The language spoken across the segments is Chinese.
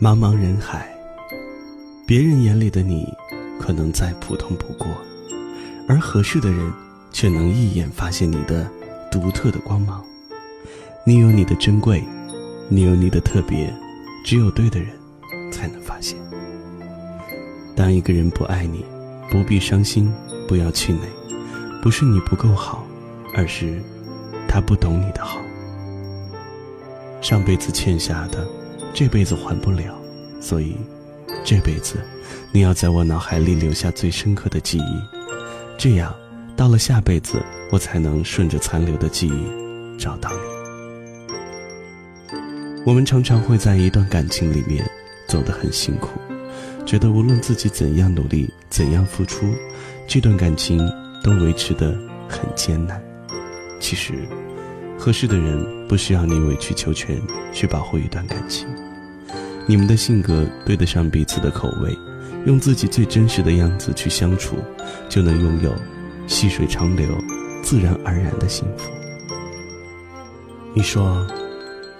茫茫人海，别人眼里的你，可能再普通不过，而合适的人，却能一眼发现你的独特的光芒。你有你的珍贵，你有你的特别，只有对的人，才能发现。当一个人不爱你，不必伤心，不要气馁，不是你不够好，而是他不懂你的好。上辈子欠下的，这辈子还不了，所以这辈子你要在我脑海里留下最深刻的记忆，这样到了下辈子，我才能顺着残留的记忆找到你。我们常常会在一段感情里面走得很辛苦。觉得无论自己怎样努力、怎样付出，这段感情都维持的很艰难。其实，合适的人不需要你委曲求全去保护一段感情，你们的性格对得上彼此的口味，用自己最真实的样子去相处，就能拥有细水长流、自然而然的幸福。你说，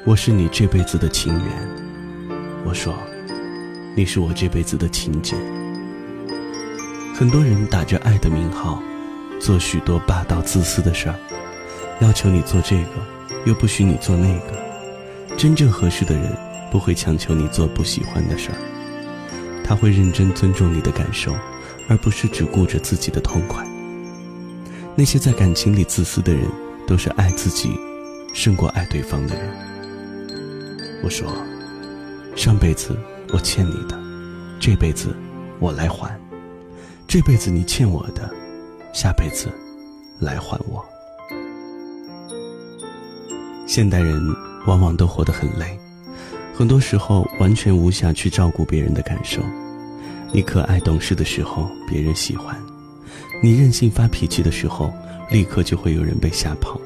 我是你这辈子的情缘，我说。你是我这辈子的情节。很多人打着爱的名号，做许多霸道自私的事儿，要求你做这个，又不许你做那个。真正合适的人不会强求你做不喜欢的事儿，他会认真尊重你的感受，而不是只顾着自己的痛快。那些在感情里自私的人，都是爱自己胜过爱对方的人。我说，上辈子。我欠你的，这辈子我来还；这辈子你欠我的，下辈子来还我。现代人往往都活得很累，很多时候完全无暇去照顾别人的感受。你可爱懂事的时候，别人喜欢；你任性发脾气的时候，立刻就会有人被吓跑。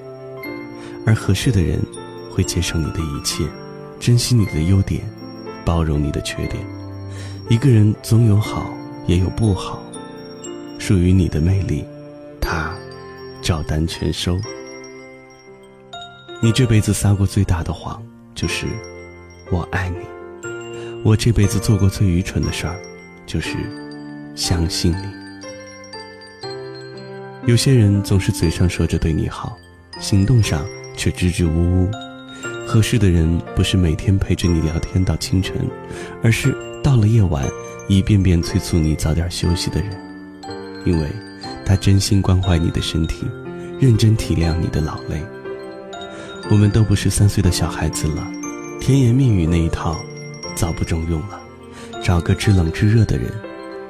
而合适的人，会接受你的一切，珍惜你的优点。包容你的缺点，一个人总有好，也有不好。属于你的魅力，他照单全收。你这辈子撒过最大的谎，就是我爱你。我这辈子做过最愚蠢的事儿，就是相信你。有些人总是嘴上说着对你好，行动上却支支吾吾。合适的人不是每天陪着你聊天到清晨，而是到了夜晚，一遍遍催促你早点休息的人，因为，他真心关怀你的身体，认真体谅你的劳累。我们都不是三岁的小孩子了，甜言蜜语那一套，早不中用了，找个知冷知热的人，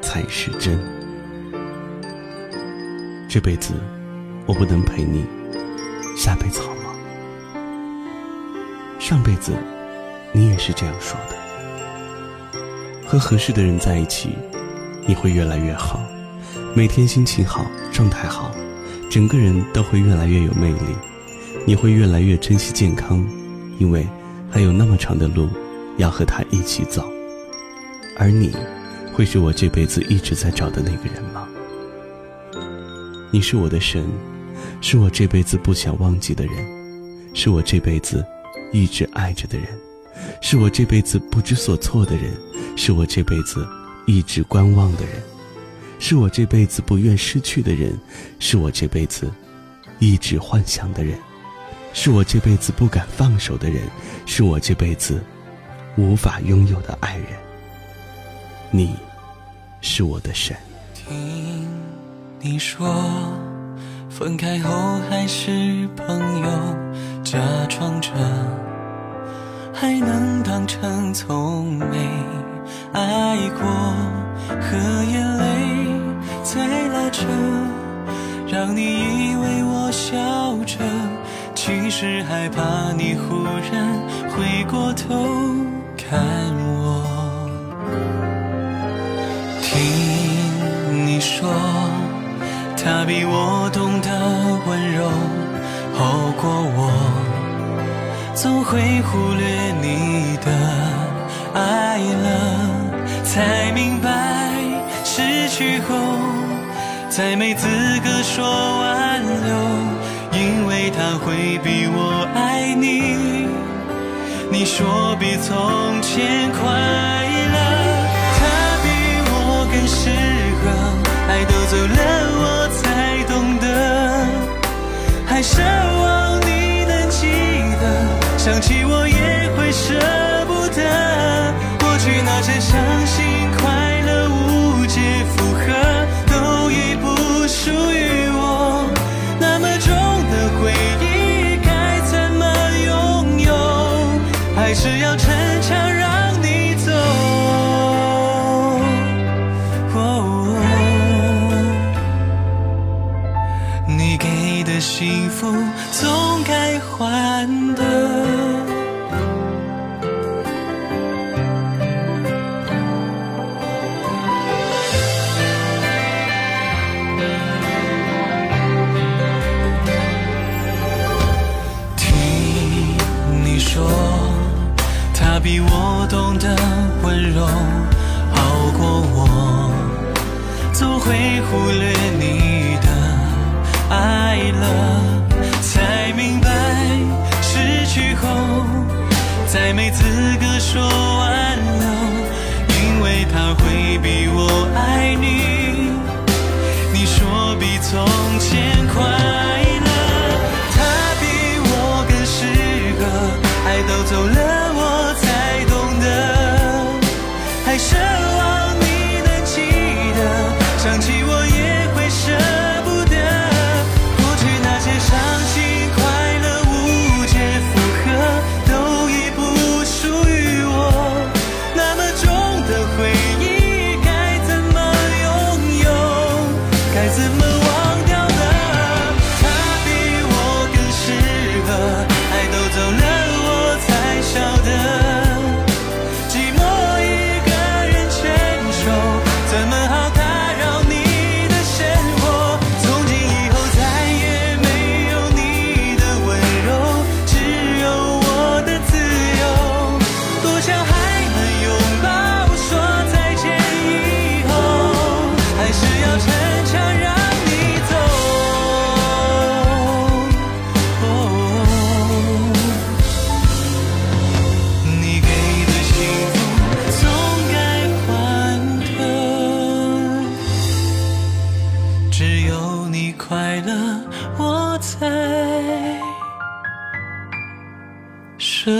才是真。这辈子，我不能陪你，下辈子好吗。上辈子，你也是这样说的。和合适的人在一起，你会越来越好，每天心情好，状态好，整个人都会越来越有魅力。你会越来越珍惜健康，因为还有那么长的路要和他一起走。而你，会是我这辈子一直在找的那个人吗？你是我的神，是我这辈子不想忘记的人，是我这辈子。一直爱着的人，是我这辈子不知所措的人，是我这辈子一直观望的人，是我这辈子不愿失去的人，是我这辈子一直幻想的人，是我这辈子不敢放手的人，是我这辈子无法拥有的爱人。你，是我的神。听你说，分开后还是朋友。假装着还能当成从没爱过，和眼泪在拉扯，让你以为我笑着，其实害怕你忽然回过头看我。听你说，他比我懂得温柔，好过我。总会忽略你的爱了，才明白失去后再没资格说挽留，他会比我爱你。你说比从前。快乐。他比我更适福总该还的。听你说，他比我懂得温柔，好过我，总会忽略你的爱了，才明白失去后再没资格说挽留，因为他会比我爱你。你说比从前怎么忘你快乐，我才舍。